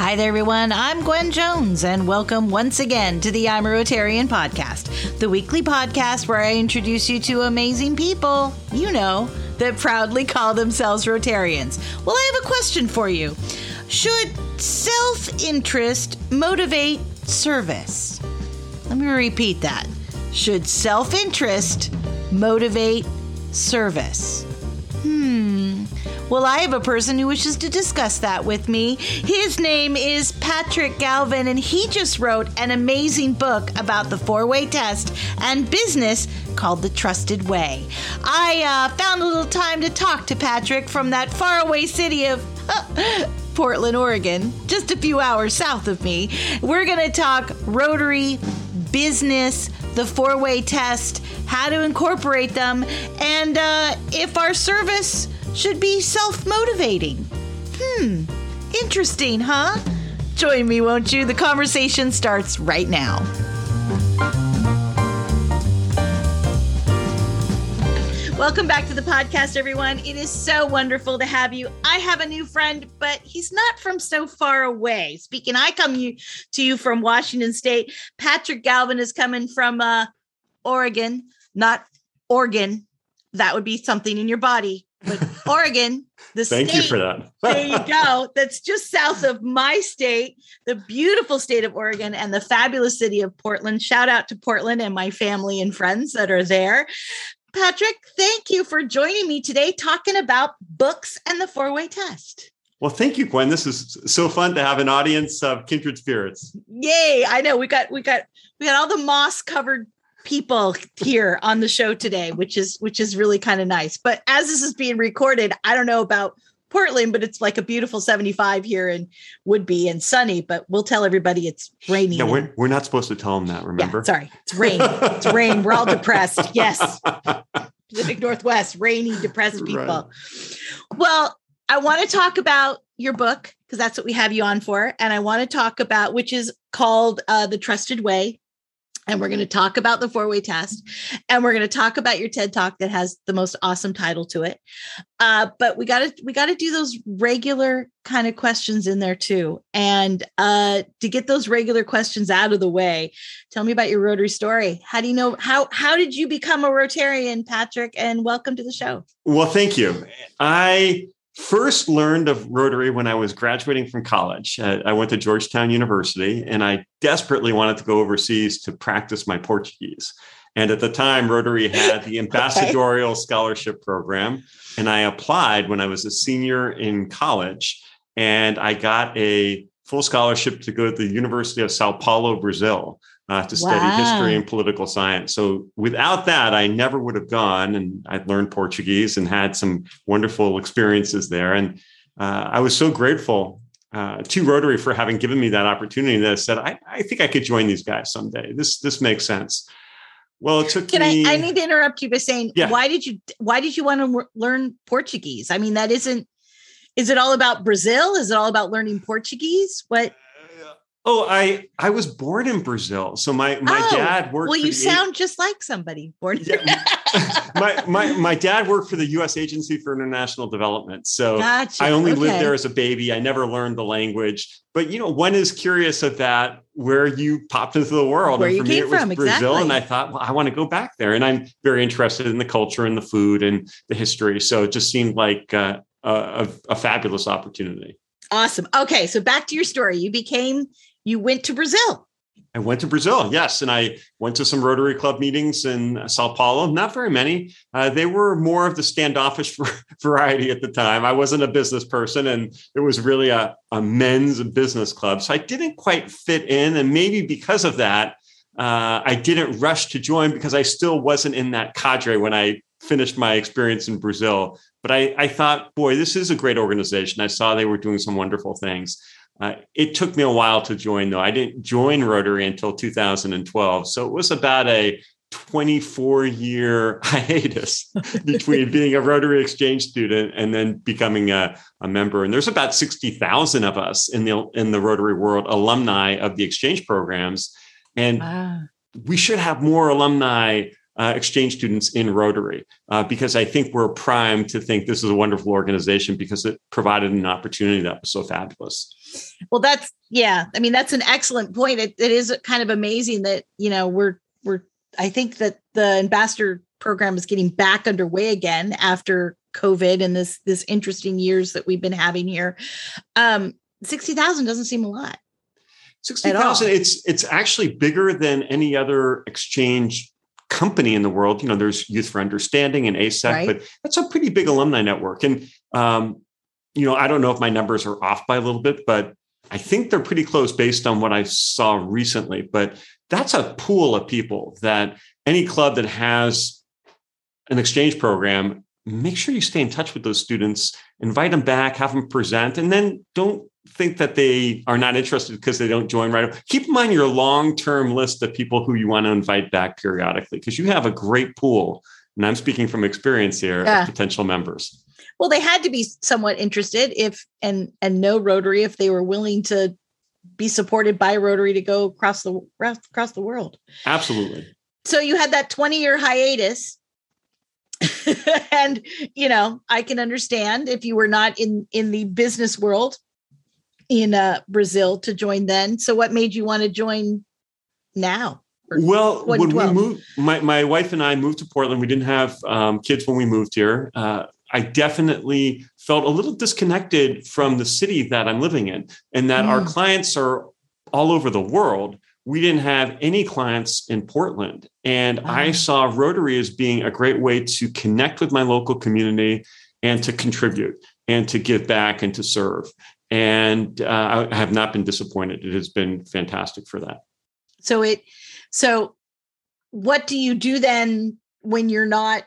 Hi there, everyone. I'm Gwen Jones, and welcome once again to the I'm a Rotarian podcast, the weekly podcast where I introduce you to amazing people, you know, that proudly call themselves Rotarians. Well, I have a question for you Should self interest motivate service? Let me repeat that. Should self interest motivate service? Hmm. Well, I have a person who wishes to discuss that with me. His name is Patrick Galvin, and he just wrote an amazing book about the four way test and business called The Trusted Way. I uh, found a little time to talk to Patrick from that faraway city of. Portland, Oregon, just a few hours south of me. We're going to talk Rotary, business, the four way test, how to incorporate them, and uh, if our service should be self motivating. Hmm, interesting, huh? Join me, won't you? The conversation starts right now. Welcome back to the podcast, everyone. It is so wonderful to have you. I have a new friend, but he's not from so far away. Speaking, I come you, to you from Washington State. Patrick Galvin is coming from uh, Oregon, not Oregon. That would be something in your body but Oregon, the Thank state, you for that. there you go. That's just south of my state, the beautiful state of Oregon and the fabulous city of Portland. Shout out to Portland and my family and friends that are there. Patrick, thank you for joining me today talking about books and the four way test. Well, thank you, Gwen. This is so fun to have an audience of kindred spirits. Yay! I know we got we got we got all the moss covered people here on the show today, which is which is really kind of nice. But as this is being recorded, I don't know about Portland, but it's like a beautiful 75 here and would be and sunny, but we'll tell everybody it's rainy. Yeah, we're, we're not supposed to tell them that, remember? Yeah, sorry. It's rain. it's rain. We're all depressed. Yes. Pacific Northwest, rainy, depressed people. Right. Well, I want to talk about your book because that's what we have you on for. And I want to talk about, which is called uh, The Trusted Way and we're going to talk about the four way test. And we're going to talk about your ted talk that has the most awesome title to it. Uh, but we got to we got to do those regular kind of questions in there too. And uh, to get those regular questions out of the way tell me about your rotary story. How do you know how how did you become a rotarian patrick? And welcome to the show. Well thank you. I first learned of Rotary when I was graduating from college. Uh, I went to Georgetown University and I desperately wanted to go overseas to practice my Portuguese. And at the time, Rotary had the ambassadorial okay. scholarship program. And I applied when I was a senior in college. And I got a full scholarship to go to the University of Sao Paulo, Brazil uh, to study wow. history and political science. So without that, I never would have gone, and I'd learned Portuguese and had some wonderful experiences there. And uh, I was so grateful uh, to Rotary for having given me that opportunity. That I said, I, I, think I could join these guys someday. This this makes sense. Well, it took Can me. I, I need to interrupt you by saying, yeah. why did you why did you want to learn Portuguese? I mean, that isn't. Is it all about Brazil? Is it all about learning Portuguese? What? Oh, I I was born in Brazil, so my my oh, dad worked. Well, you sound just like somebody born. Yeah, my my my dad worked for the U.S. Agency for International Development, so gotcha. I only okay. lived there as a baby. I never learned the language, but you know, one is curious of that where you popped into the world. Where and for me, it was from, Brazil, exactly. and I thought, well, I want to go back there, and I'm very interested in the culture and the food and the history. So it just seemed like uh, a, a fabulous opportunity. Awesome. Okay, so back to your story. You became you went to Brazil. I went to Brazil, yes, and I went to some Rotary Club meetings in Sao Paulo. Not very many. Uh, they were more of the standoffish variety at the time. I wasn't a business person, and it was really a, a men's business club, so I didn't quite fit in. And maybe because of that, uh, I didn't rush to join because I still wasn't in that cadre when I finished my experience in Brazil. But I, I thought, boy, this is a great organization. I saw they were doing some wonderful things. Uh, it took me a while to join, though. I didn't join Rotary until 2012. So it was about a 24 year hiatus between being a Rotary Exchange student and then becoming a, a member. And there's about 60,000 of us in the, in the Rotary world, alumni of the exchange programs. And wow. we should have more alumni uh, exchange students in Rotary uh, because I think we're primed to think this is a wonderful organization because it provided an opportunity that was so fabulous. Well, that's yeah. I mean, that's an excellent point. It, it is kind of amazing that you know we're we're. I think that the ambassador program is getting back underway again after COVID and this this interesting years that we've been having here. Um, Sixty thousand doesn't seem a lot. Sixty thousand. It's it's actually bigger than any other exchange company in the world. You know, there's Youth for Understanding and ASEC, right. but that's a pretty big alumni network. And um, you know, I don't know if my numbers are off by a little bit, but I think they're pretty close based on what I saw recently. But that's a pool of people that any club that has an exchange program, make sure you stay in touch with those students, invite them back, have them present, and then don't think that they are not interested because they don't join right away. Keep in mind your long-term list of people who you want to invite back periodically because you have a great pool. And I'm speaking from experience here yeah. of potential members. Well, they had to be somewhat interested if and and know Rotary if they were willing to be supported by Rotary to go across the across the world. Absolutely. So you had that 20 year hiatus and you know i can understand if you were not in in the business world in uh, Brazil to join then. So what made you want to join now? Well, when we moved, my, my wife and I moved to Portland. We didn't have um, kids when we moved here. Uh, I definitely felt a little disconnected from the city that I'm living in, and that mm. our clients are all over the world. We didn't have any clients in Portland. And. I saw Rotary as being a great way to connect with my local community and to contribute and to give back and to serve and uh, I have not been disappointed. It has been fantastic for that. So it, so what do you do then when you're not?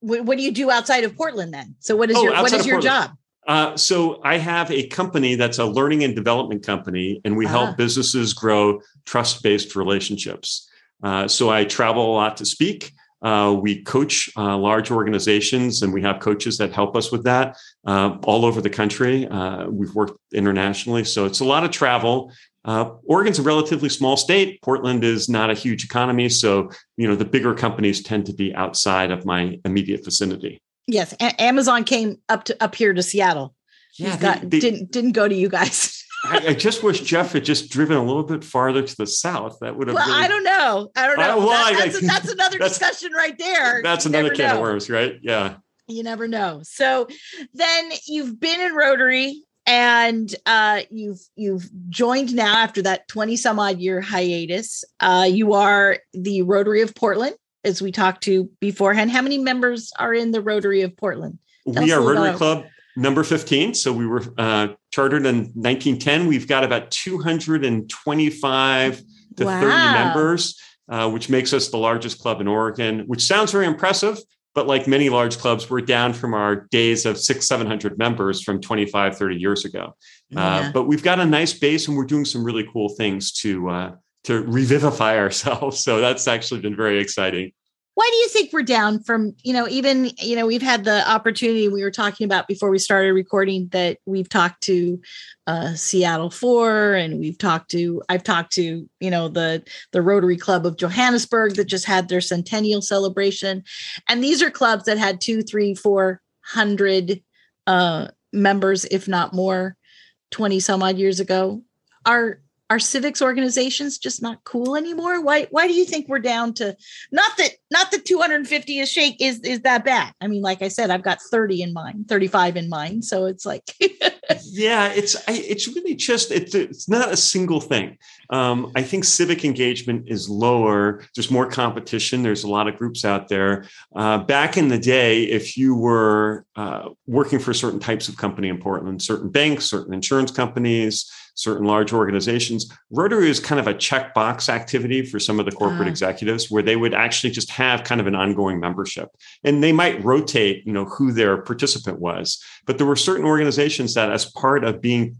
What, what do you do outside of Portland then? So what is oh, your what is your job? Uh, so I have a company that's a learning and development company, and we uh-huh. help businesses grow trust-based relationships. Uh, so I travel a lot to speak. Uh, we coach uh, large organizations and we have coaches that help us with that uh, all over the country. Uh, we've worked internationally. So it's a lot of travel. Uh, Oregon's a relatively small state. Portland is not a huge economy. So, you know, the bigger companies tend to be outside of my immediate vicinity. Yes. A- Amazon came up to up here to Seattle. Yeah, they, got, they, didn't didn't go to you guys. I, I, just wish Jeff had just driven a little bit farther to the south. That would have. Well, really... I don't know. I don't know. well, that, that's, a, that's, another that's, discussion right there. That's you another can know. of worms, right? Yeah. You never know. So then you've been in Rotary and uh, you've you've joined now after that 20 some odd year hiatus. Uh, you are the Rotary of Portland, as we talked to beforehand. How many members are in the Rotary of Portland? Tell we are Rotary Club number 15. So we were uh, chartered in 1910. We've got about 225 to wow. 30 members, uh, which makes us the largest club in Oregon, which sounds very impressive. But like many large clubs, we're down from our days of six, 700 members from 25, 30 years ago. Uh, but we've got a nice base and we're doing some really cool things to, uh, to revivify ourselves. So that's actually been very exciting why do you think we're down from you know even you know we've had the opportunity we were talking about before we started recording that we've talked to uh, seattle four and we've talked to i've talked to you know the the rotary club of johannesburg that just had their centennial celebration. And these are clubs that had two three four hundred uh, members if not more 20 some odd years ago. Are are civics organizations just not cool anymore? Why why do you think we're down to not that not that 250 is shake is is that bad? I mean, like I said, I've got 30 in mind, 35 in mind. So it's like yeah, it's it's really just it's it's not a single thing. Um, I think civic engagement is lower. There's more competition. There's a lot of groups out there. Uh, back in the day, if you were uh, working for certain types of company in Portland, certain banks, certain insurance companies, certain large organizations. Rotary is kind of a checkbox activity for some of the corporate uh-huh. executives where they would actually just have kind of an ongoing membership. And they might rotate, you know, who their participant was. But there were certain organizations that as part of being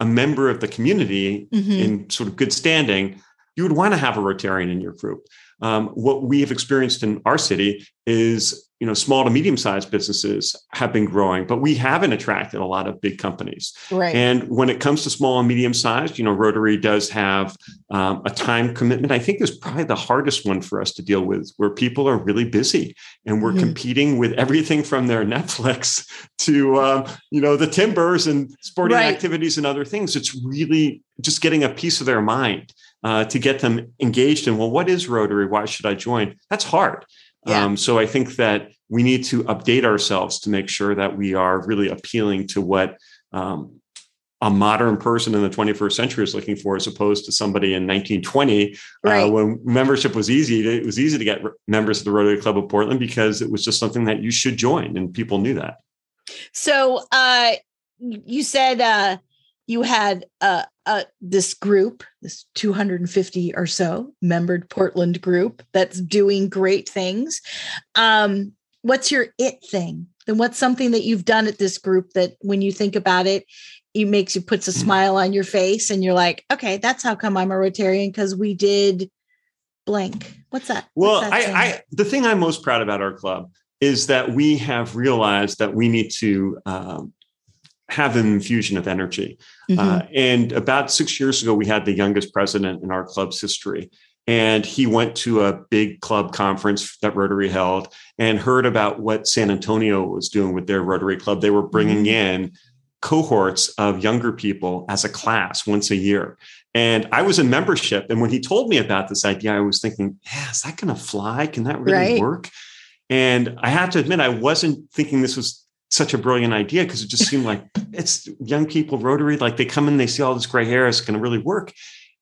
a member of the community mm-hmm. in sort of good standing, you would want to have a Rotarian in your group. Um, what we have experienced in our city is you know small to medium sized businesses have been growing but we haven't attracted a lot of big companies. Right. And when it comes to small and medium sized you know rotary does have um, a time commitment. I think is probably the hardest one for us to deal with where people are really busy and we're mm-hmm. competing with everything from their netflix to um, you know the timbers and sporting right. activities and other things. It's really just getting a piece of their mind uh, to get them engaged in well what is rotary? Why should i join? That's hard yeah. Um, so I think that we need to update ourselves to make sure that we are really appealing to what um, a modern person in the 21st century is looking for, as opposed to somebody in 1920 uh, right. uh, when membership was easy. It was easy to get members of the Rotary Club of Portland because it was just something that you should join, and people knew that. So uh, you said uh, you had uh, uh, this group, this 250 or so membered Portland group that's doing great things. Um, what's your it thing? And what's something that you've done at this group that when you think about it, it makes you puts a mm. smile on your face and you're like, okay, that's how come I'm a Rotarian because we did blank. What's that? Well, What's that I, I, the thing I'm most proud about our club is that we have realized that we need to um, have an infusion of energy. Mm-hmm. Uh, and about six years ago, we had the youngest president in our club's history. And he went to a big club conference that Rotary held and heard about what San Antonio was doing with their Rotary Club. They were bringing mm-hmm. in cohorts of younger people as a class once a year. And I was in membership. And when he told me about this idea, I was thinking, yeah, is that going to fly? Can that really right. work? And I have to admit, I wasn't thinking this was such a brilliant idea because it just seemed like it's young people rotary like they come in they see all this gray hair it's going to really work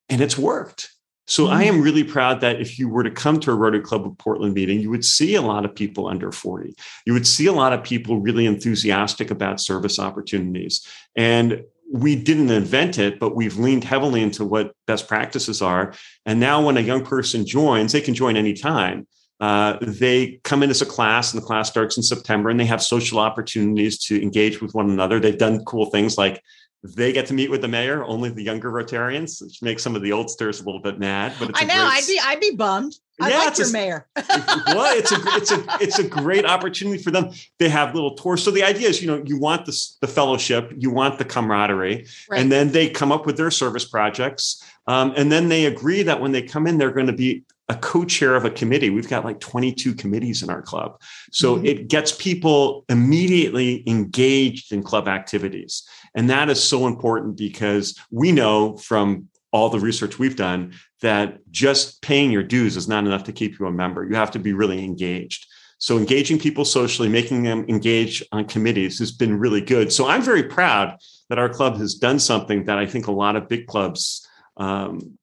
and it's worked so mm-hmm. i am really proud that if you were to come to a rotary club of portland meeting you would see a lot of people under 40 you would see a lot of people really enthusiastic about service opportunities and we didn't invent it, but we've leaned heavily into what best practices are. And now, when a young person joins, they can join anytime. Uh, they come in as a class, and the class starts in September, and they have social opportunities to engage with one another. They've done cool things like they get to meet with the mayor, only the younger Rotarians, which makes some of the oldsters a little bit mad. But I know great... I'd be I'd be bummed. I yeah, like your a, mayor. well, it's a it's a it's a great opportunity for them. They have little tours. So the idea is, you know, you want this the fellowship, you want the camaraderie, right. and then they come up with their service projects. Um, and then they agree that when they come in, they're going to be a co-chair of a committee. We've got like 22 committees in our club. So mm-hmm. it gets people immediately engaged in club activities. And that is so important because we know from all the research we've done that just paying your dues is not enough to keep you a member. You have to be really engaged. So engaging people socially, making them engage on committees has been really good. So I'm very proud that our club has done something that I think a lot of big clubs um,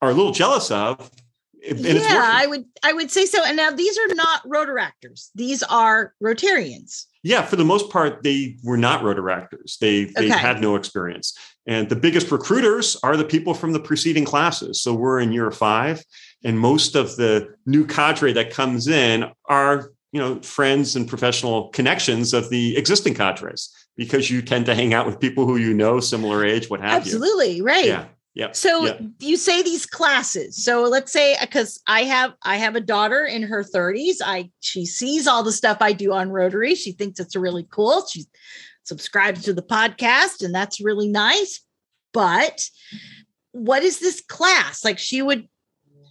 are a little jealous of yeah, I would I would say so. And now these are not rotaractors; these are Rotarians. Yeah, for the most part, they were not rotaractors. They they okay. had no experience, and the biggest recruiters are the people from the preceding classes. So we're in year five, and most of the new cadre that comes in are you know friends and professional connections of the existing cadres because you tend to hang out with people who you know, similar age, what have Absolutely, you. Absolutely, right. Yeah. Yep. So yep. you say these classes. So let's say because I have I have a daughter in her 30s. I she sees all the stuff I do on Rotary. She thinks it's really cool. She subscribes to the podcast, and that's really nice. But what is this class? Like she would,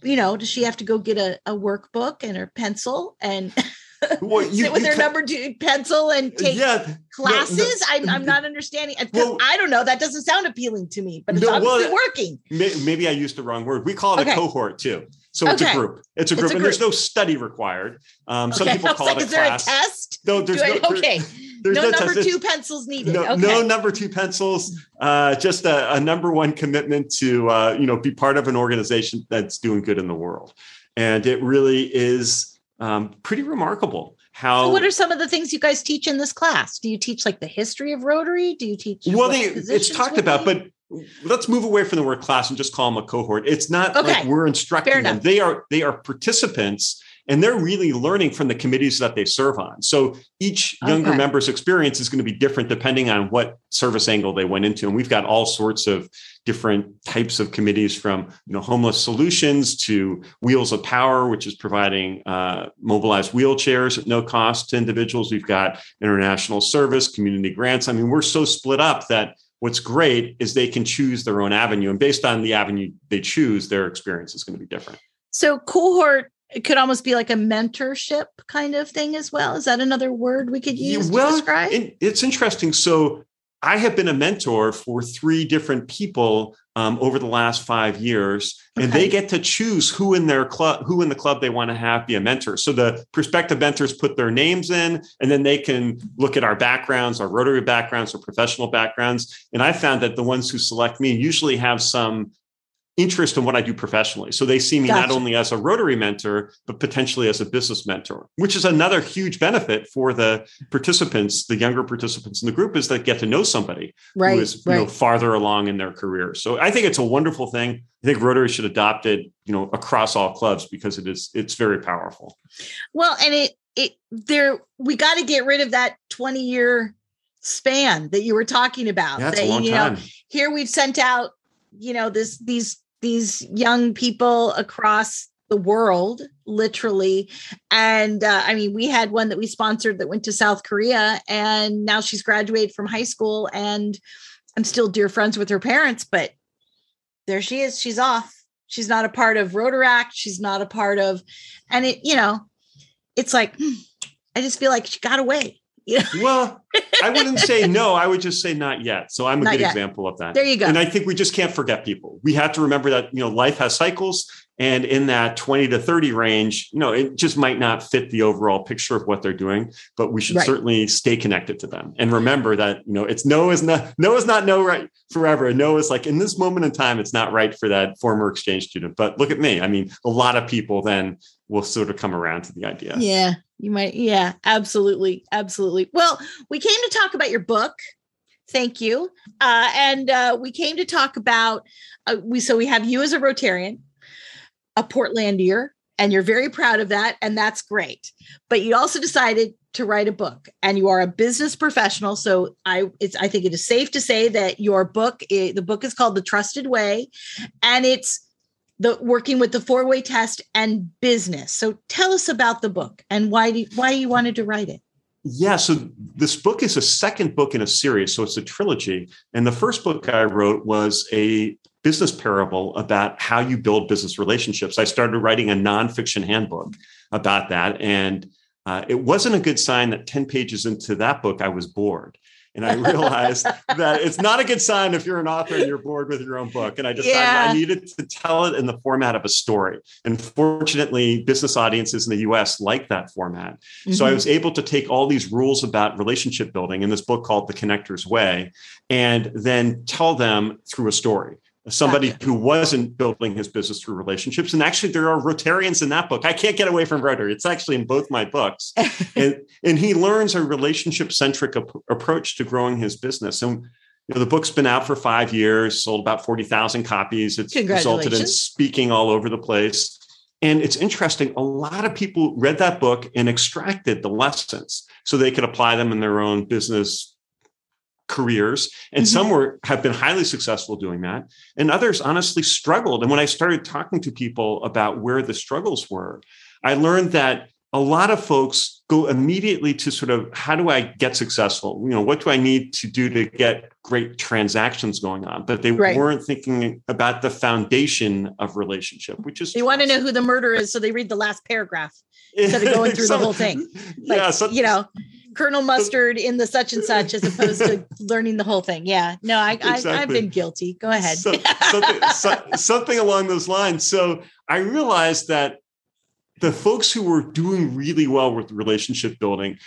you know, does she have to go get a, a workbook and her pencil and well, you, sit with their number two pencil and take yeah, classes. No, no, I'm, I'm not understanding. Well, I don't know. That doesn't sound appealing to me, but it's no, obviously well, working. Maybe I used the wrong word. We call it okay. a cohort too. So it's a group. It's a group, it's a and there's no study required. Um, okay. Some people call like, it a is class. There a test? No, there's no. okay. There's no, no number test. two pencils needed. No, okay. no number two pencils. Uh, just a, a, number one commitment to uh, you know be part of an organization that's doing good in the world, and it really is um, pretty remarkable how so what are some of the things you guys teach in this class? Do you teach like the history of rotary? Do you teach well they, it's talked about but let's move away from the word class and just call them a cohort. It's not okay. like we're instructing them. they are they are participants and they're really learning from the committees that they serve on. So each younger okay. member's experience is going to be different depending on what service angle they went into. And we've got all sorts of different types of committees from you know homeless solutions to wheels of power which is providing uh, mobilized wheelchairs at no cost to individuals we've got international service community grants i mean we're so split up that what's great is they can choose their own avenue and based on the avenue they choose their experience is going to be different so cohort it could almost be like a mentorship kind of thing as well. Is that another word we could use well, to describe? It, it's interesting. So I have been a mentor for three different people um, over the last five years, okay. and they get to choose who in their club, who in the club they want to have be a mentor. So the prospective mentors put their names in, and then they can look at our backgrounds, our Rotary backgrounds, or professional backgrounds. And I found that the ones who select me usually have some interest in what I do professionally. So they see me gotcha. not only as a Rotary mentor, but potentially as a business mentor, which is another huge benefit for the participants, the younger participants in the group, is that get to know somebody right, who is right. you know farther along in their career. So I think it's a wonderful thing. I think Rotary should adopt it, you know, across all clubs because it is it's very powerful. Well, and it it there we got to get rid of that 20 year span that you were talking about. That's that, a long you time. Know, here we've sent out you know this these these young people across the world literally. And uh, i mean we had one that we sponsored that went to south korea and now she's graduated from high school and i'm still dear friends with her parents but there she is. She's off. She's not a part of rotaract. She's not a part of and it you know it's like hmm, i just feel like she got away well, I wouldn't say no. I would just say not yet. So I'm a not good yet. example of that. There you go. And I think we just can't forget people. We have to remember that, you know, life has cycles. And in that 20 to 30 range, you know, it just might not fit the overall picture of what they're doing, but we should right. certainly stay connected to them and remember that, you know, it's no is not no is not no right forever. No is like in this moment in time, it's not right for that former exchange student. But look at me. I mean, a lot of people then will sort of come around to the idea. Yeah. You might, yeah, absolutely, absolutely. Well, we came to talk about your book. Thank you, uh, and uh, we came to talk about uh, we. So we have you as a Rotarian, a Portlandier, and you're very proud of that, and that's great. But you also decided to write a book, and you are a business professional. So I, it's I think it is safe to say that your book, the book is called The Trusted Way, and it's the working with the four way test and business. So tell us about the book and why do why you wanted to write it. Yeah, so this book is a second book in a series, so it's a trilogy. And the first book I wrote was a business parable about how you build business relationships. I started writing a nonfiction handbook about that, and uh, it wasn't a good sign that 10 pages into that book, I was bored. And I realized that it's not a good sign if you're an author and you're bored with your own book. And I decided yeah. I needed to tell it in the format of a story. And fortunately, business audiences in the US like that format. Mm-hmm. So I mm-hmm. was able to take all these rules about relationship building in this book called The Connector's Way and then tell them through a story somebody gotcha. who wasn't building his business through relationships. And actually, there are Rotarians in that book. I can't get away from Rotary. It's actually in both my books. and, and he learns a relationship centric ap- approach to growing his business. And you know, the book's been out for five years, sold about 40,000 copies. It's resulted in speaking all over the place. And it's interesting, a lot of people read that book and extracted the lessons so they could apply them in their own business careers and mm-hmm. some were have been highly successful doing that and others honestly struggled. And when i started talking to people about where the struggles were i learned that a lot of folks go immediately to sort of how do i get successful? You know what do i need to do to get great transactions going on? But they right. weren't thinking about the foundation of relationship which is they want to know who the murderer is so they read the last paragraph instead of going through the whole thing. Like, yeah so, you know Colonel Mustard in the such and such as opposed to learning the whole thing. Yeah. No, I, exactly. I have been guilty. Go ahead. So, something, so, something along those lines. So I realized that the folks who were doing really well with relationship building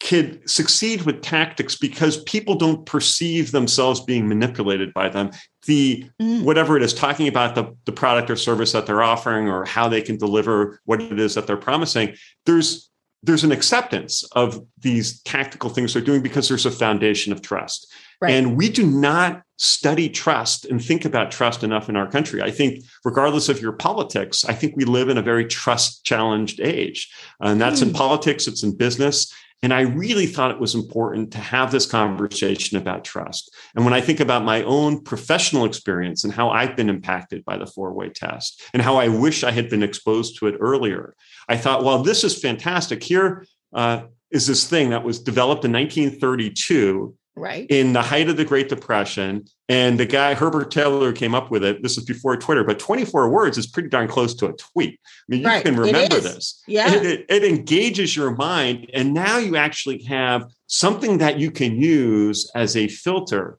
could succeed with tactics because people don't perceive themselves being manipulated by them the mm. whatever it is talking about the, the product or service that they're offering or how they can deliver what it is that they're promising there's there's an acceptance of these tactical things they're doing because there's a foundation of trust. Right. And we do not study trust and think about trust enough in our country. I think, regardless of your politics, I think we live in a very trust challenged age. And that's mm. in hmm. politics, it's in business. And I really thought it was important to have this conversation about trust. And when I think about my own professional experience and how I've been impacted by the four way test and how I wish I had been exposed to it earlier, I thought, well, this is fantastic. Here uh, is this thing that was developed in 1932 right. in the height of the great depression and the guy herbert taylor came up with it. This is before twitter but 24 words is pretty darn close to a tweet. I mean you right. can remember this. Yeah. It, it, it, engages your mind and now you actually have something that you can use as a filter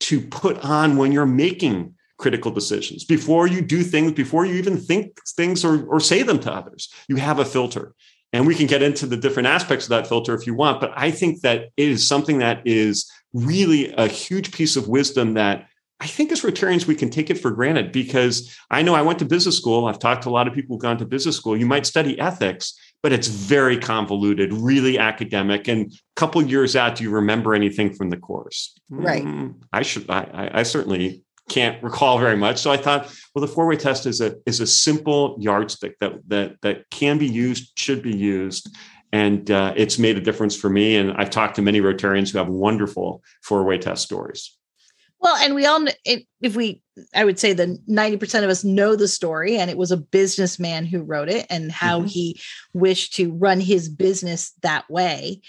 to put on when you're making critical decisions before you do things before you even think things or, or say them to others. You have a filter and we can get into the different aspects of that filter if you want. But I think that it is something that is really a huge piece of wisdom that I think as Rotarians, we can take it for granted because I know I went to business school. I've talked to a lot of people who've gone to business school. You might study ethics, but it's very convoluted, really academic. And a couple years out, do you remember anything from the course? Right. Mm, I should. I, I certainly can't recall very much. So I thought, well, the four way test is a is a simple yardstick that that that can be used, should be used, and uh, it's made a difference for me. And I've talked to many Rotarians who have wonderful four way test stories. Well, and we all, if we, I would say that 90% of us know the story, and it was a businessman who wrote it and how mm-hmm. he wished to run his business that way.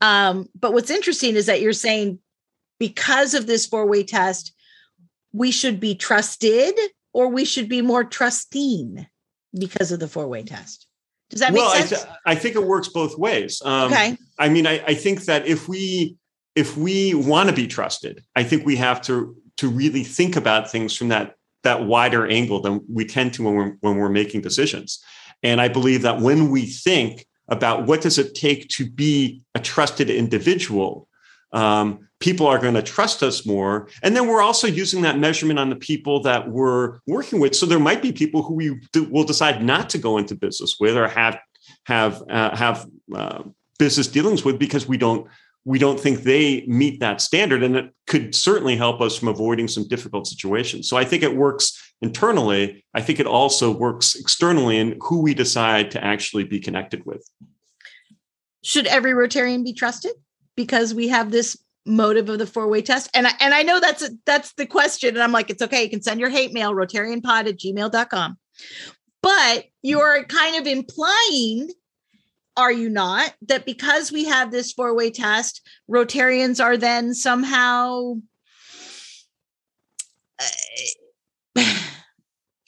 Um, but what's interesting is that you're saying because of this four way test, we should be trusted or we should be more trusting because of the four way test. Does that make well, sense? I, th- I think it works both ways. Um, okay. I mean, I, I think that if we if we want to be trusted, I think we have to to really think about things from that that wider angle than we tend to when we're when we're making decisions. And I believe that when we think about what does it take to be a trusted individual, um, people are going to trust us more. And then we're also using that measurement on the people that we're working with. So there might be people who we will decide not to go into business with or have have uh, have uh, business dealings with because we don't we don't think they meet that standard. And it could certainly help us from avoiding some difficult situations. So i think it works internally. I think it also works externally in who we decide to actually be connected with. Should every rotarian be trusted? Because we have this motive of the four-way test. And I, and I know that's a, that's the question. And I'm like it's okay. You can send your hate mail rotarianpod at gmail.com but you're kind of implying are you not that because we have this four-way test rotarians are then somehow uh,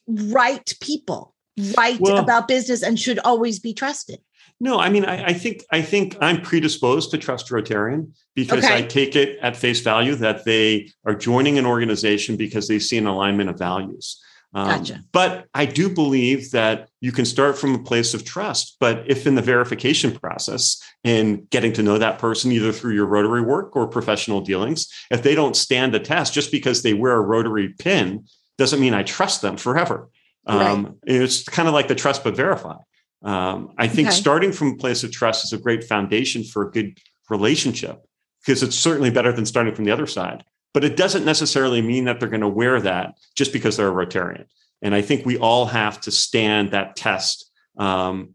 right people right well, about business and should always be trusted no, I mean, I, I, think I think I'm predisposed to trust Rotarian because okay. I take it at face value that they are joining an organization because they see an alignment of values. Um, gotcha. But I do believe that you can start from a place of trust. But if in the verification process and getting to know that person, either through your Rotary work or professional dealings, if they don't stand the test just because they wear a Rotary pin, doesn't mean I trust them forever. Right. Um, it's kind of like the trust but verify. Um, I think okay. starting from a place of trust is a great foundation for a good relationship because it's certainly better than starting from the other side. But it doesn't necessarily mean that they're going to wear that just because they're a Rotarian. And I think we all have to stand that test um,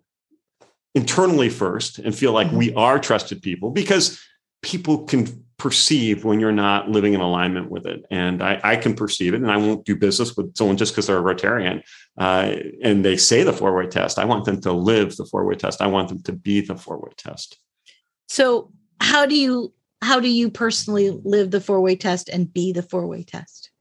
internally first and feel like mm-hmm. we are trusted people because people can perceive when you're not living in alignment with it. And I, I can perceive it, and I won't do business with someone just because they're a Rotarian uh, and they say the four way test. I want them to live the four way test. I want them to be the four way test. So, how do you how do you personally live the four way test and be the four way test?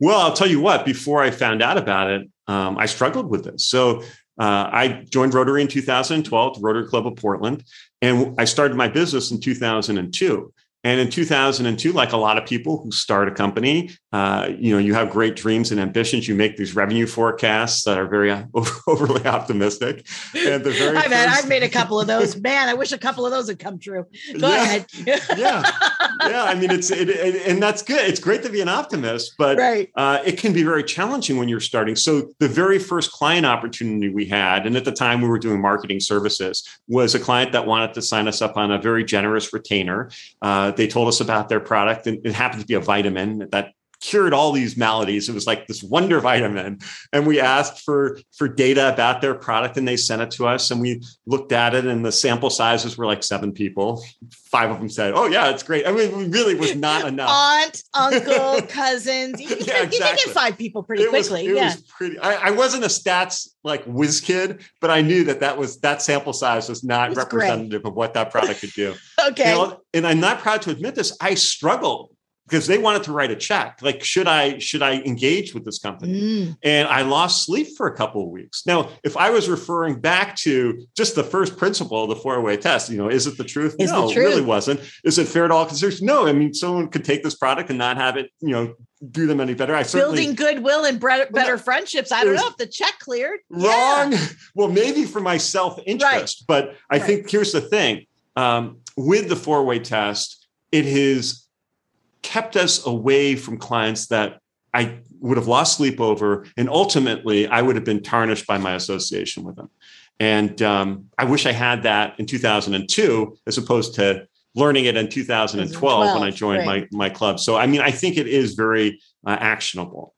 Well, I'll tell you what. Before I found out about it, um, I struggled with this. So uh, I joined Rotary in 2012, the Rotary Club of Portland, and I started my business in 2002. And in 2002, like a lot of people who start a company, uh, you know, you have great dreams and ambitions. You make these revenue forecasts that are very overly optimistic. And the very I mean, I've made a couple of those. Man, I wish a couple of those had come true. Go yeah, ahead. yeah, yeah. I mean, it's it, it, and that's good. It's great to be an optimist, but right. uh, it can be very challenging when you're starting. So the very first client opportunity we had, and at the time we were doing marketing services, was a client that wanted to sign us up on a very generous retainer. Uh, they told us about their product, and it happened to be a vitamin that cured all these maladies. It was like this wonder vitamin. And we asked for, for data about their product and they sent it to us. And we looked at it and the sample sizes were like seven people. Five of them said, Oh yeah, it's great. I mean, it really was not enough. Aunt, uncle, cousins. You, yeah, exactly. you can get five people pretty it quickly. Was, yeah. Was pretty, I, I, wasn't a stats like whiz kid, but I knew that that was, that sample size was not representative great. of what that product could do. okay. You know, and I'm not proud to admit this. I struggled because they wanted to write a check like should i should i engage with this company mm. and i lost sleep for a couple of weeks now if i was referring back to just the first principle of the four-way test you know is it the truth is no the truth? it really wasn't is it fair to all consumers no i mean someone could take this product and not have it you know do them any better i certainly building goodwill and better, better friendships i don't know if the check cleared wrong yeah. well maybe for my self-interest right. but i right. think here's the thing um, with the four-way test it has kept us away from clients that I would have lost sleep over, and ultimately I would have been tarnished by my association with them. And um, I wish I had that in 2002 as opposed to learning it in 2012, 2012 when I joined right. my my club. So I mean, I think it is very uh, actionable.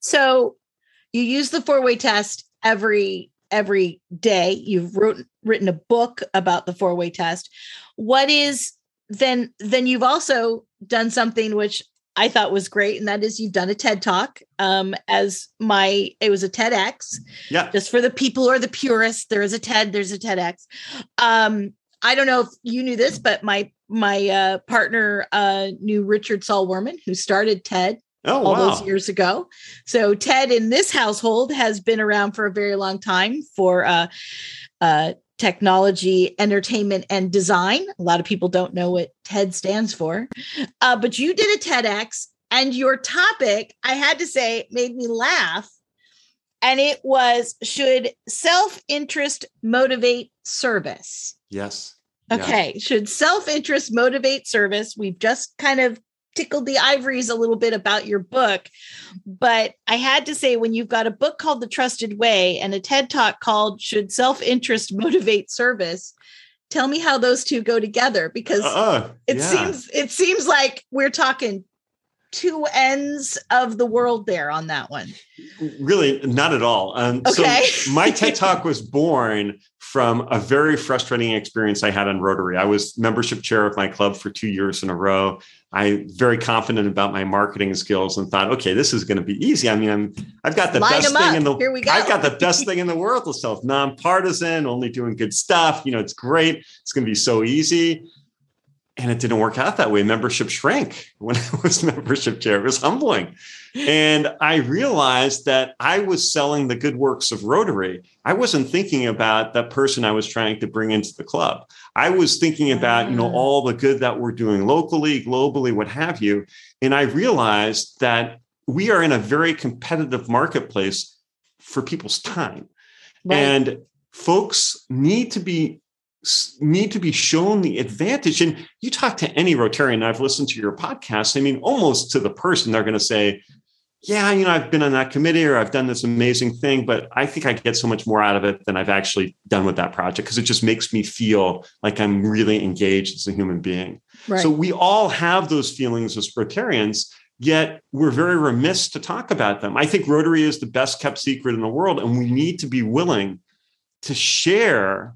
So you use the four way test every every day. You've wrote, written a book about the four way test. What is then then you've also done something which I thought was great, and that is you've done a TED talk um, as my it was a TEDx. Yeah. Just for the people or the purists, there is a TED, there's a TEDx. Um, I don't know if you knew this, but my my uh, partner uh, knew Richard Saul Wurman, who started TED oh, all wow. those years ago. So TED in this household has been around for a very long time for uh, uh, technology, entertainment, and design. A lot of people don't know what TED stands for, uh, but you did a TEDx, and your topic, I had to say, made me laugh. And it was Should self interest motivate service? Yes. Okay. Yeah. Should self interest motivate service? We've just kind of tickled the ivories a little bit about your book. But I had to say, when you've got a book called The Trusted Way and a TED talk called Should Self Interest Motivate Service? Tell me how those two go together because uh, it yeah. seems it seems like we're talking two ends of the world there on that one. Really, not at all. Um, okay. So my TED Talk was born from a very frustrating experience I had on Rotary. I was membership chair of my club for two years in a row. I very confident about my marketing skills and thought, okay, this is going to be easy. I mean, I'm I've got the Line best thing in the Here we go. I've got the best thing in the world to sell. Nonpartisan, only doing good stuff. You know, it's great. It's going to be so easy and it didn't work out that way. Membership shrank when I was membership chair. It was humbling. And I realized that I was selling the good works of Rotary. I wasn't thinking about that person I was trying to bring into the club. I was thinking about, you know, ah. all the good that we're doing locally, globally, what have you. And I realized that we are in a very competitive marketplace for people's time. Right. And folks need to be need to be shown the advantage. And you talk to any Rotarian, I've listened to your podcast. I mean, almost to the person, they're going to say, yeah, you know, I've been on that committee or I've done this amazing thing, but I think I get so much more out of it than I've actually done with that project because it just makes me feel like I'm really engaged as a human being. Right. So we all have those feelings as Rotarians, yet we're very remiss to talk about them. I think Rotary is the best kept secret in the world, and we need to be willing to share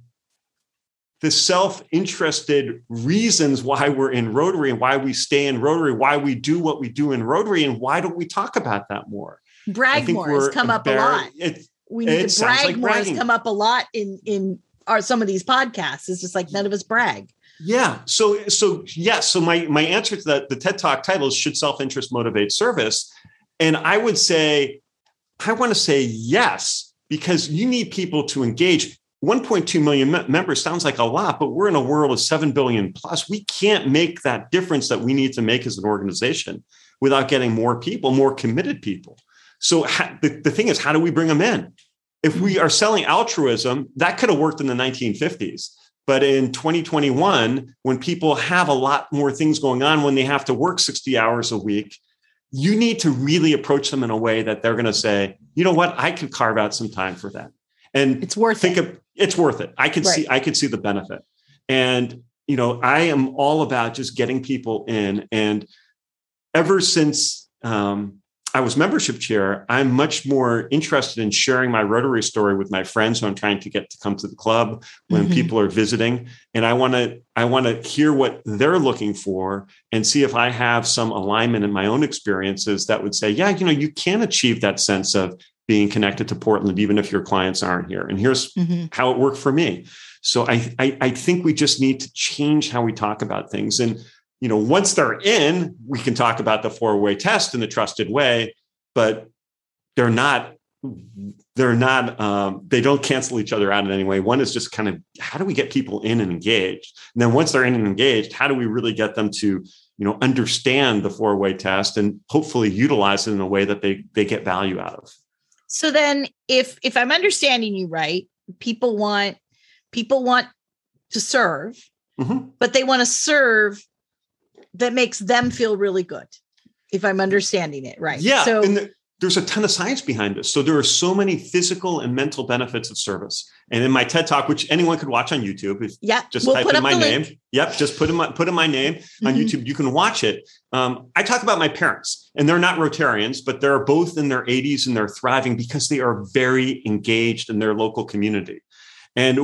the self-interested reasons why we're in Rotary and why we stay in Rotary, why we do what we do in Rotary, and why don't we talk about that more? Brag more has come up a lot. It, we need to brag like more bragging. has come up a lot in in our some of these podcasts. It's just like none of us brag. Yeah. So so yes. Yeah, so my my answer to that the TED Talk title is should self interest motivate service, and I would say I want to say yes because you need people to engage 1.2 million members sounds like a lot, but we're in a world of 7 billion plus. We can't make that difference that we need to make as an organization without getting more people, more committed people. So the, the thing is, how do we bring them in? If we are selling altruism, that could have worked in the 1950s. But in 2021, when people have a lot more things going on, when they have to work 60 hours a week, you need to really approach them in a way that they're going to say, you know what, I could carve out some time for that. And it's worth think it. of it's worth it. I could right. see I could see the benefit. And you know, I am all about just getting people in. And ever since um, I was membership chair, I'm much more interested in sharing my Rotary story with my friends who I'm trying to get to come to the club when mm-hmm. people are visiting. And I want to I want to hear what they're looking for and see if I have some alignment in my own experiences that would say, yeah, you know, you can achieve that sense of being connected to Portland, even if your clients aren't here. And here's mm-hmm. how it worked for me. So I, I I think we just need to change how we talk about things. And you know, once they're in, we can talk about the four-way test in the trusted way, but they're not they're not um, they don't cancel each other out in any way one is just kind of how do we get people in and engaged and then once they're in and engaged how do we really get them to you know understand the four way test and hopefully utilize it in a way that they they get value out of so then if if i'm understanding you right people want people want to serve mm-hmm. but they want to serve that makes them feel really good if i'm understanding it right yeah so the, there's a ton of science behind this. So there are so many physical and mental benefits of service. And in my ted talk which anyone could watch on youtube if yeah just we'll type in my name link. yep just put in my put in my name mm-hmm. on youtube. You can watch it. Um, i talk about my parents and they're not rotarians but they're both in their 80s and they're thriving because they are very engaged in their local community. And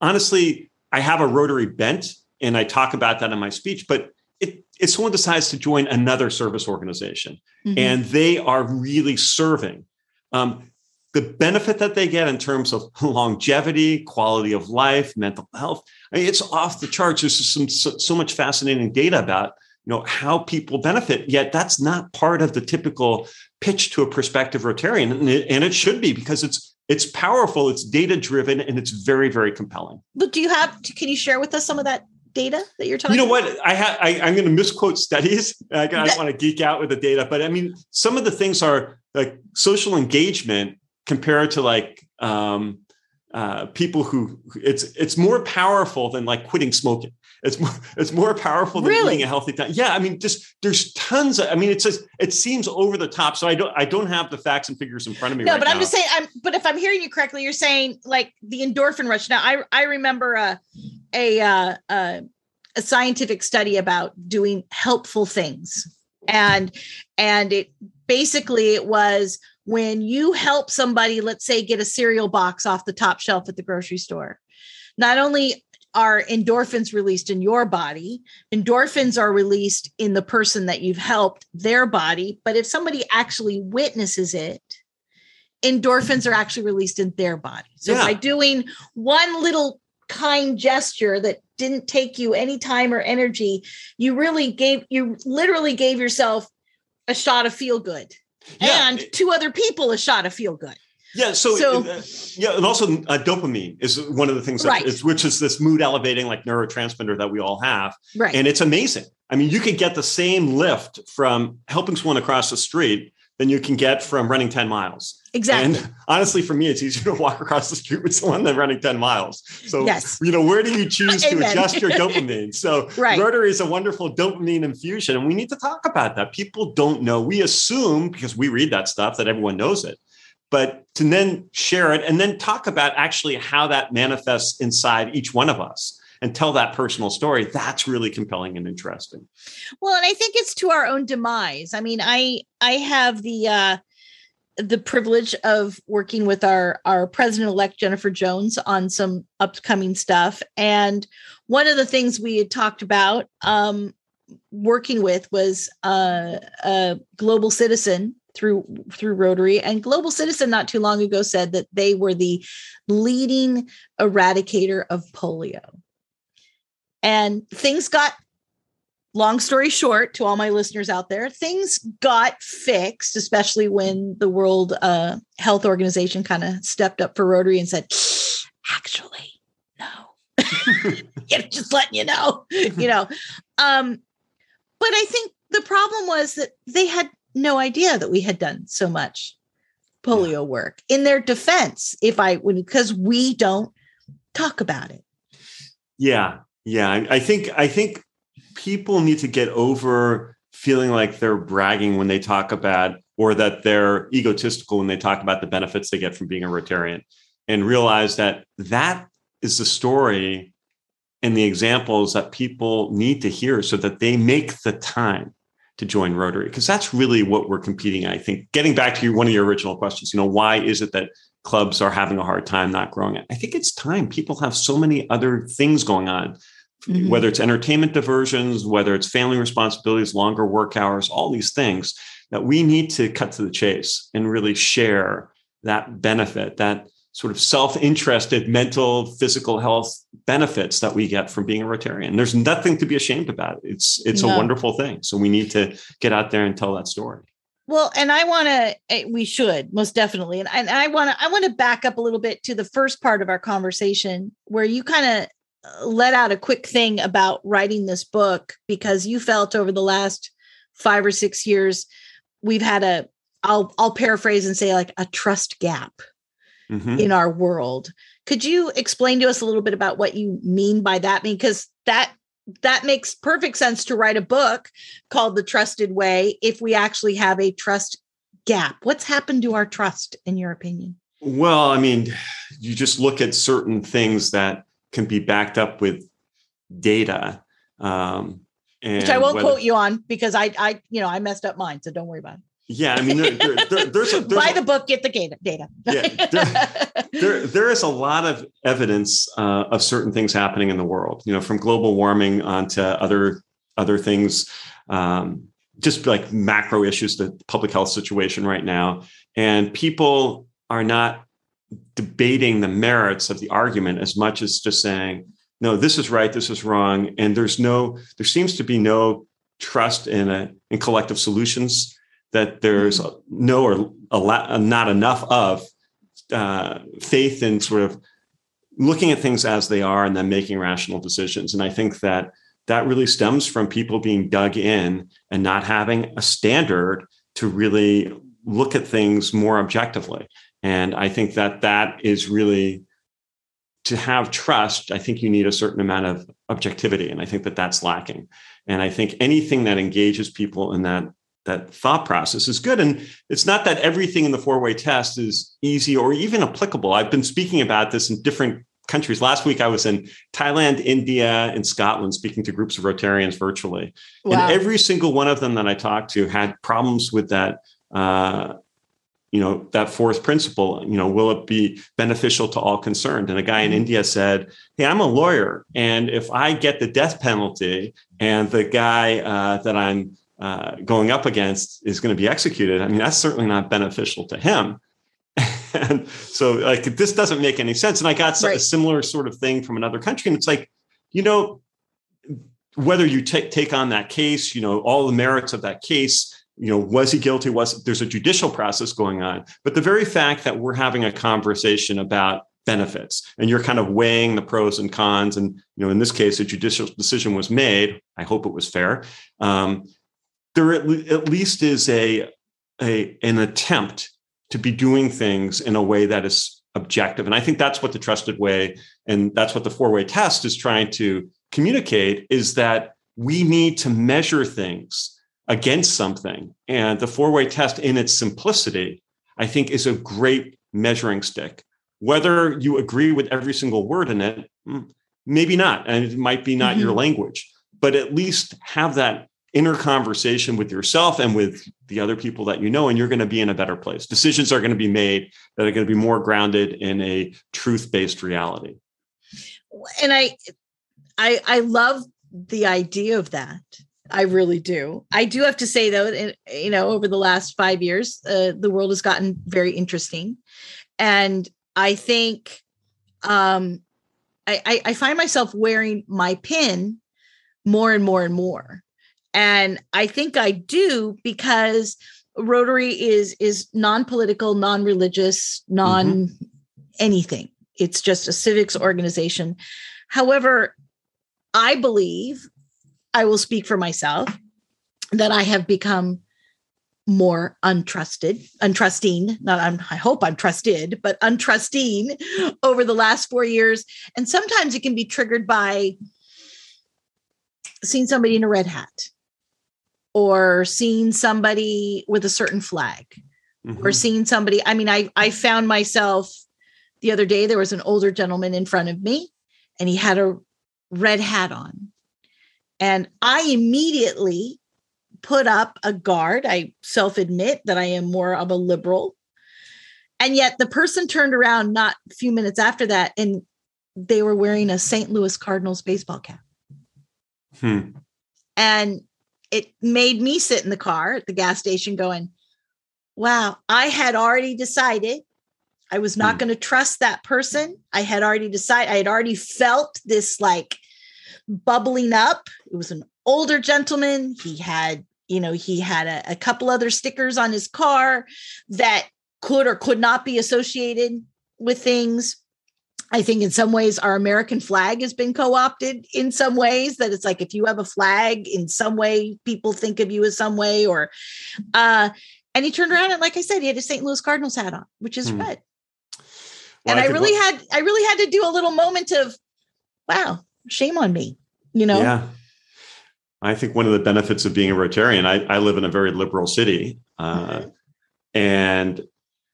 honestly i have a rotary bent and i talk about that in my speech but if someone decides to join another service organization mm-hmm. and they are really serving, um, the benefit that they get in terms of longevity, quality of life, mental health, I mean, it's off the charts. There's some so, so much fascinating data about you know how people benefit. Yet that's not part of the typical pitch to a prospective Rotarian, and it, and it should be because it's it's powerful, it's data driven, and it's very very compelling. But do you have? Can you share with us some of that data that you're talking? You know what? I ha- I, am going to misquote studies. I, I don't want to geek out with the data, but I mean, some of the things are like social engagement compared to like um, uh, people who it's it's more powerful than like quitting smoking. It's more it's more powerful than really? eating a healthy diet. Yeah, I mean, just there's tons of. I mean, it's just it seems over the top. So I don't I don't have the facts and figures in front of me. No, right but now. I'm just saying. I'm but if I'm hearing you correctly, you're saying like the endorphin rush. Now I I remember a a uh, a, a scientific study about doing helpful things, and and it basically it was when you help somebody, let's say, get a cereal box off the top shelf at the grocery store. Not only are endorphins released in your body, endorphins are released in the person that you've helped, their body. But if somebody actually witnesses it, endorphins are actually released in their body. So yeah. by doing one little kind gesture that didn't take you any time or energy, you really gave, you literally gave yourself a shot of feel good yeah. and two other people a shot of feel good. Yeah. So, so uh, yeah, and also uh, dopamine is one of the things that right. is, which is this mood elevating like neurotransmitter that we all have. Right. And it's amazing. I mean, you could get the same lift from helping someone across the street than you can get from running 10 miles. Exactly. And honestly, for me, it's easier to walk across the street with someone than running 10 miles. So, yes. you know, where do you choose to adjust your dopamine? So, right. Rotary is a wonderful dopamine infusion. And we need to talk about that. People don't know. We assume, because we read that stuff, that everyone knows it. But to then share it and then talk about actually how that manifests inside each one of us and tell that personal story that's really compelling and interesting well and i think it's to our own demise i mean i i have the uh the privilege of working with our our president elect Jennifer Jones on some upcoming stuff and one of the things we had talked about um working with was uh, a global citizen through through Rotary and Global Citizen not too long ago said that they were the leading eradicator of polio. And things got, long story short, to all my listeners out there, things got fixed, especially when the World uh, Health Organization kind of stepped up for Rotary and said, actually, no. just letting you know, you know. Um, but I think the problem was that they had no idea that we had done so much polio yeah. work in their defense if i when because we don't talk about it yeah yeah, I, I think I think people need to get over feeling like they're bragging when they talk about or that they're egotistical when they talk about the benefits they get from being a Rotarian and realize that that is the story and the examples that people need to hear so that they make the time to join Rotary because that's really what we're competing. At. I think getting back to your, one of your original questions, you know, why is it that clubs are having a hard time not growing? I think it's time. People have so many other things going on, mm-hmm. whether it's entertainment diversions, whether it's family responsibilities, longer work hours, all these things that we need to cut to the chase and really share that benefit, that sort of self-interested mental physical health benefits that we get from being a rotarian. There's nothing to be ashamed about. It's it's no. a wonderful thing. So we need to get out there and tell that story. Well and i want to eh, we should most definitely. And, and i want to i want to back up a little bit to the first part of our conversation where you kind of let out a quick thing about writing this book because you felt over the last five or six years we've had a i'll i'll paraphrase and say like a trust gap mm-hmm. in our world. Could you explain to us a little bit about what you mean by that? Because that that makes perfect sense to write a book called The Trusted Way if we actually have a trust gap. What's happened to our trust, in your opinion? Well, I mean, you just look at certain things that can be backed up with data. Um, Which I won't whether, quote you on because I, I, you know, I messed up mine, so don't worry about it. Yeah, I mean, there, there, there's, a, there's buy the book, get the data. yeah, there, there is a lot of evidence uh, of certain things happening in the world. You know, from global warming onto other other things, um, just like macro issues, the public health situation right now, and people are not debating the merits of the argument as much as just saying, no, this is right, this is wrong, and there's no, there seems to be no trust in a in collective solutions that there's mm-hmm. no or a lot, not enough of uh, faith in sort of looking at things as they are and then making rational decisions. And I think that that really stems from people being dug in and not having a standard to really look at things more objectively. And I think that that is really to have trust. I think you need a certain amount of objectivity, and I think that that's lacking. And I think anything that engages people in that that thought process is good. And it's not that everything in the four way test is easy or even applicable. I've been speaking about this in different countries. Last week, I was in Thailand, India, and Scotland speaking to groups of Rotarians virtually. Wow. And every single one of them that I talked to had problems with that. Uh, you know that fourth principle you know will it be beneficial to all concerned and a guy in mm-hmm. india said hey i'm a lawyer and if i get the death penalty and the guy uh, that i'm uh, going up against is going to be executed, I mean, that's certainly not beneficial to him. and so, like, this doesn't make any sense. And I got right. a similar sort of thing from another country. And it's like, you know, whether you take take on that case, you know, all the merits of that case, you know, was he guilty? Was there's a judicial process going on? But the very fact that we're having a conversation about benefits and you're kind of weighing the pros and cons and you know in this case a judicial decision was made i hope it was fair um, there at, le- at least is a, a an attempt to be doing things in a way that is objective. And I think that's what the trusted way and that's what the four way test is trying to communicate is that we need to measure things against something. And the four way test, in its simplicity, I think is a great measuring stick. Whether you agree with every single word in it, mm, maybe not. And it might be not mm-hmm. your language, but at least have that inner conversation with yourself and with the other people that you know and you're going to be in a better place decisions are going to be made that are going to be more grounded in a truth-based reality and i i i love the idea of that i really do i do have to say though you know over the last five years uh, the world has gotten very interesting and i think um I, I find myself wearing my pin more and more and more and I think I do because Rotary is is non-political, non-religious, non mm-hmm. anything. It's just a civics organization. However, I believe I will speak for myself that I have become more untrusted, untrusting. Not I'm, I hope I'm trusted, but untrusting over the last four years. And sometimes it can be triggered by seeing somebody in a red hat or seeing somebody with a certain flag mm-hmm. or seeing somebody i mean i i found myself the other day there was an older gentleman in front of me and he had a red hat on. And I immediately put up a guard. I self admit that I am more of a liberal. And yet the person turned around not a few minutes after that and they were wearing a St. Louis Cardinals baseball cap. Hmm. And it made me sit in the car at the gas station going, wow, I had already decided I was not Hmm. going to trust that person. I had already decided, I had already felt this like bubbling up. It was an older gentleman. He had, you know, he had a, a couple other stickers on his car that could or could not be associated with things. I think in some ways our American flag has been co-opted in some ways that it's like if you have a flag in some way people think of you as some way or uh and he turned around and like I said he had a St. Louis Cardinals hat on which is Hmm. red Well, and I, think really what- had I really had to do a little moment of wow shame on me you know Yeah. I think one of the benefits of being a Rotarian, I, I live in a very liberal city, uh, Mhm. and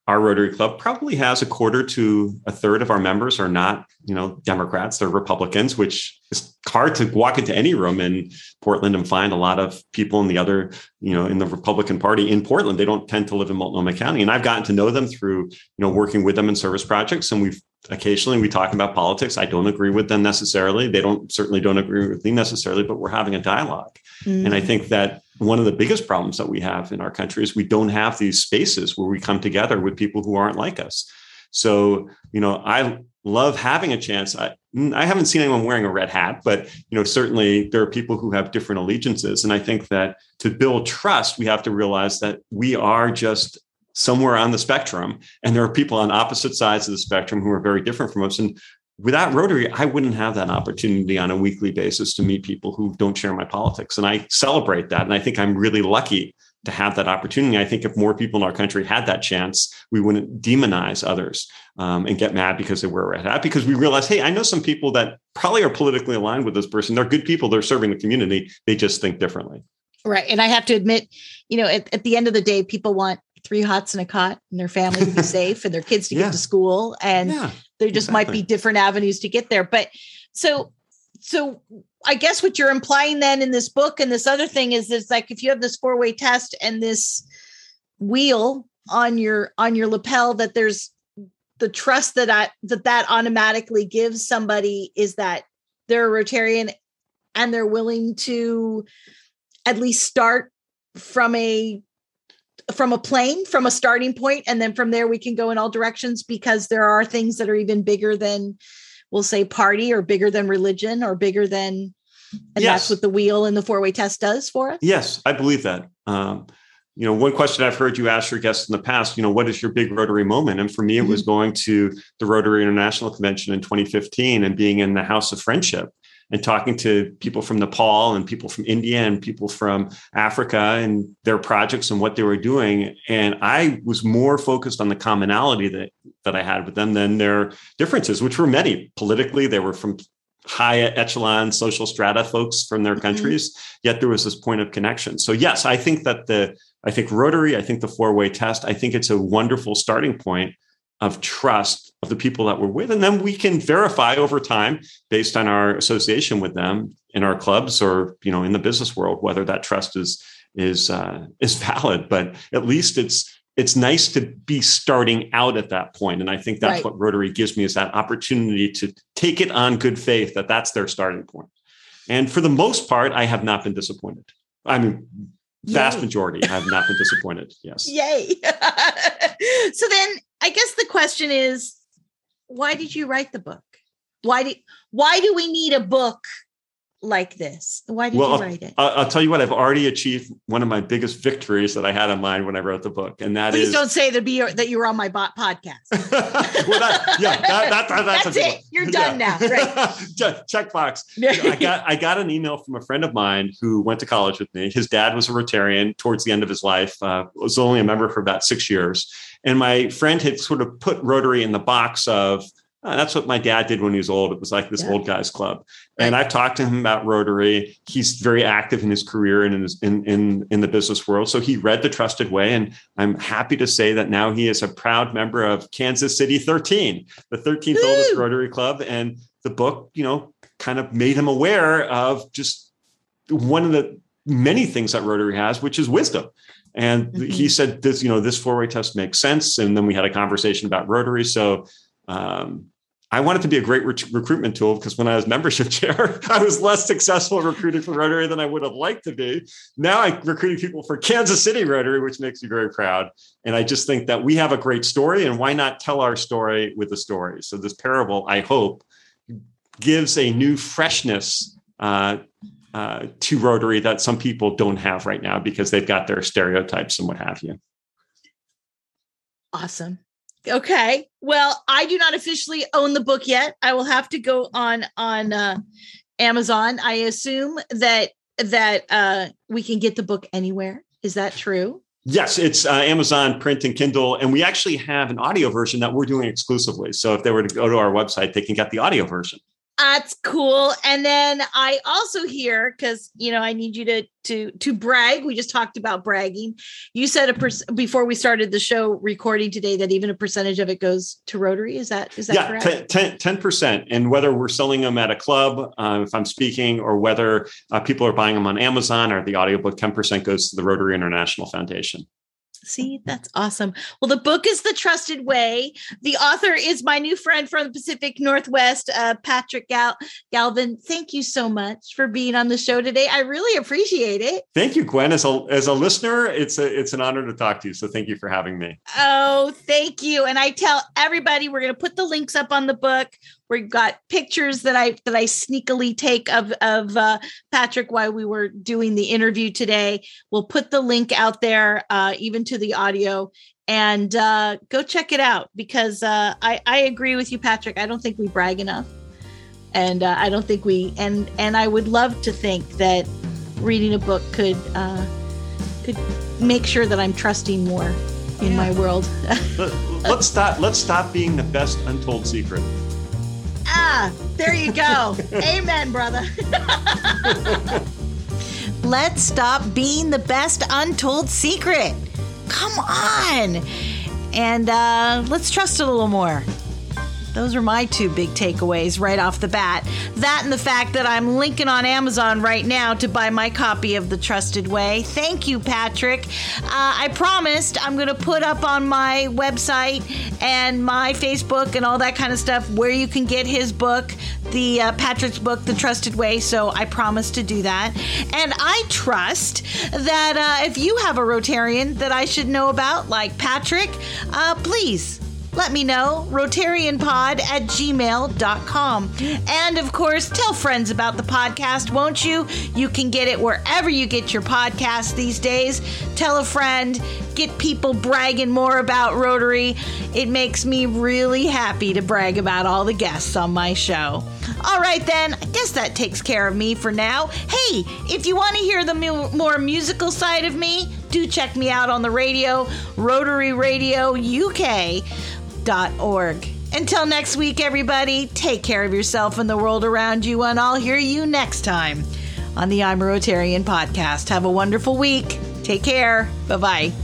our Rotary Club probably has a quarter to a third of our members are not, you know, Democrats; they're Republicans, which is hard to walk into any room in Portland and find a lot of people in the other, you know, in the Republican Party in Portland. They don't tend to live in Multnomah County, and I've gotten to know them through, you know, working with them in service projects, and we've occasionally we talk about politics. I don't agree with them necessarily. They don't certainly don't agree with me necessarily, but we're having a dialogue. Mm. And I think that one of the biggest problems that we have in our country is we don't have these spaces where we come together with people who aren't like us. So, you know, I love having a chance. I, I haven't seen anyone wearing a red hat, but you know, certainly there are people who have different allegiances. And I think that to build trust, we have to realize that we are just somewhere on the spectrum, and there are people on opposite sides of the spectrum who are very different from us. And without Rotary, I wouldn't have that opportunity on a weekly basis to meet people who don't share my politics. And I celebrate that. And I think I'm really lucky to have that opportunity. I think if more people in our country had that chance, we wouldn't demonize others um, and get mad because they wear a red. Because we realize, hey, I know some people that probably are politically aligned with this person. They're good people. They're serving the community. They just think differently. right and I have to admit you know at, at the end of the day people want three hots and a cot and their family to be safe and their kids to Yeah. get to school and yeah. there just might be different avenues to get there but so so i guess what you're implying then in this book and this other thing is it's like if you have this four way test and this wheel on your on your lapel that there's the trust that I, that that automatically gives somebody is that they're a rotarian and they're willing to at least start from a from a plane from a starting point and then from there we can go in all directions because there are things that are even bigger than we'll say party or bigger than religion or bigger than and Yes. that's what the wheel and the four-way test does for us Yes, I believe that. Um, you know, one question I've heard you ask your guests in the past, you know, what is your big Rotary moment? And for me, it was going to the Rotary International Convention in 2015 and being in the House of Friendship and talking to people from Nepal and people from India and people from Africa and their projects and what they were doing. And I was more focused on the commonality that that I had with them than their differences, which were many. Politically, they were from high echelon social strata folks from their Mhm. countries yet there was this point of connection so yes i think that the i think rotary i think the four way test i think it's a wonderful starting point of trust of the people that we're with and then we can verify over time based on our association with them in our clubs or you know in the business world whether that trust is is uh, is valid but at least it's it's nice to be starting out at that point and i think that's Right. what rotary gives me is that opportunity to take it on good faith that that's their starting point. point and for the most part i have not been disappointed i mean vast Yay. majority have not been disappointed. Yes. Yay. So then i guess the question is why did you write the book? Why did why do we need a book like this why did Well, you write it I'll, I'll tell you what i've already achieved one of my biggest victories that i had in mind when i wrote the book and that please is- don't say that be that you were on my bot podcast well, that, yeah, that, that, that- that's, That's it. You're done now, right. Check- Check box. I got I got an email from a friend of mine who went to college with me. His dad was a Rotarian towards the end of his life. Uh, was only a member for about six years, and my friend had sort of put Rotary in the box of. "Uh, that's what my dad did when he was old. It was like this Yeah. old guys club. And I've talked to him about Rotary. He's very active in his career and in, his, in, in, in the business world. So he read The Trusted Way. And I'm happy to say that now he is a proud member of Kansas City 13, the 13th oldest Rotary Club. And the book, you know, kind of made him aware of just one of the many things that Rotary has, which is wisdom. And mm-hmm. he said this, you know, this four-way test makes sense. And then we had a conversation about Rotary. So um, I want it to be a great re- recruitment tool because when I was membership chair, I was less successful recruiting for Rotary than I would have liked to be. Now I'm recruiting people for Kansas City Rotary, which makes me very proud. And I just think that we have a great story, and why not tell our story with a story? So this parable, I hope, gives a new freshness uh, uh, to Rotary that some people don't have right now because they've got their stereotypes and what have you. Awesome. Okay. Well, I do not officially own the book yet. I will have to go on on uh, Amazon. I assume that that uh, we can get the book anywhere. Is that true? Yes, it's uh, Amazon print and Kindle, and we actually have an audio version that we're doing exclusively. So if they were to go to our website, they can get the audio version. That's cool. And then I also hear because you know I need you to to to brag. We just talked about bragging. You said a per- before we started the show recording today that even a percentage of it goes to Rotary. Is that is that yeah, correct? 10 percent. And whether we're selling them at a club, uh, if I'm speaking, or whether uh, people are buying them on Amazon or the audiobook, ten percent goes to the Rotary International Foundation. See, that's awesome. Well, the book is The Trusted Way. The author is my new friend from the Pacific Northwest, uh, Patrick Gal- Galvin. Thank you so much for being on the show today. I really appreciate it. Thank you, Gwen. As a, as a listener, it's a, it's an honor to talk to you. So thank you for having me. Oh, thank you. And I tell everybody we're going to put the links up on the book. We've got pictures that I that I sneakily take of of uh, Patrick while we were doing the interview today. We'll put the link out there, uh, even to the audio, and uh, go check it out because uh, I I agree with you, Patrick. I don't think we brag enough, and uh, I don't think we and and I would love to think that reading a book could uh, could make sure that I'm trusting more in yeah. my world. let's stop. Let's stop being the best untold secret. Ah, there you go. Amen, brother. Let's stop being the best untold secret. Come on. And uh, let's trust it a little more. Those are my two big takeaways right off the bat. That and the fact that I'm linking on Amazon right now to buy my copy of The Trusted Way. Thank you, Patrick. Uh, I promised I'm going to put up on my website and my Facebook and all that kind of stuff where you can get his book, the uh, Patrick's book, The Trusted Way. So I promised to do that. And I trust that uh, if you have a Rotarian that I should know about, like Patrick, uh, please let me know. RotarianPod at gmail.com. And of course, tell friends about the podcast, won't you? You can get it wherever you get your podcast these days. Tell a friend, get people bragging more about Rotary. It makes me really happy to brag about all the guests on my show. All right, then, I guess that takes care of me for now. Hey, if you want to hear the mu- more musical side of me, do check me out on the radio, Rotary Radio UK org. Until next week, everybody, take care of yourself and the world around you, and I'll hear you next time on the I'm a Rotarian podcast. Have a wonderful week. Take care. Bye bye.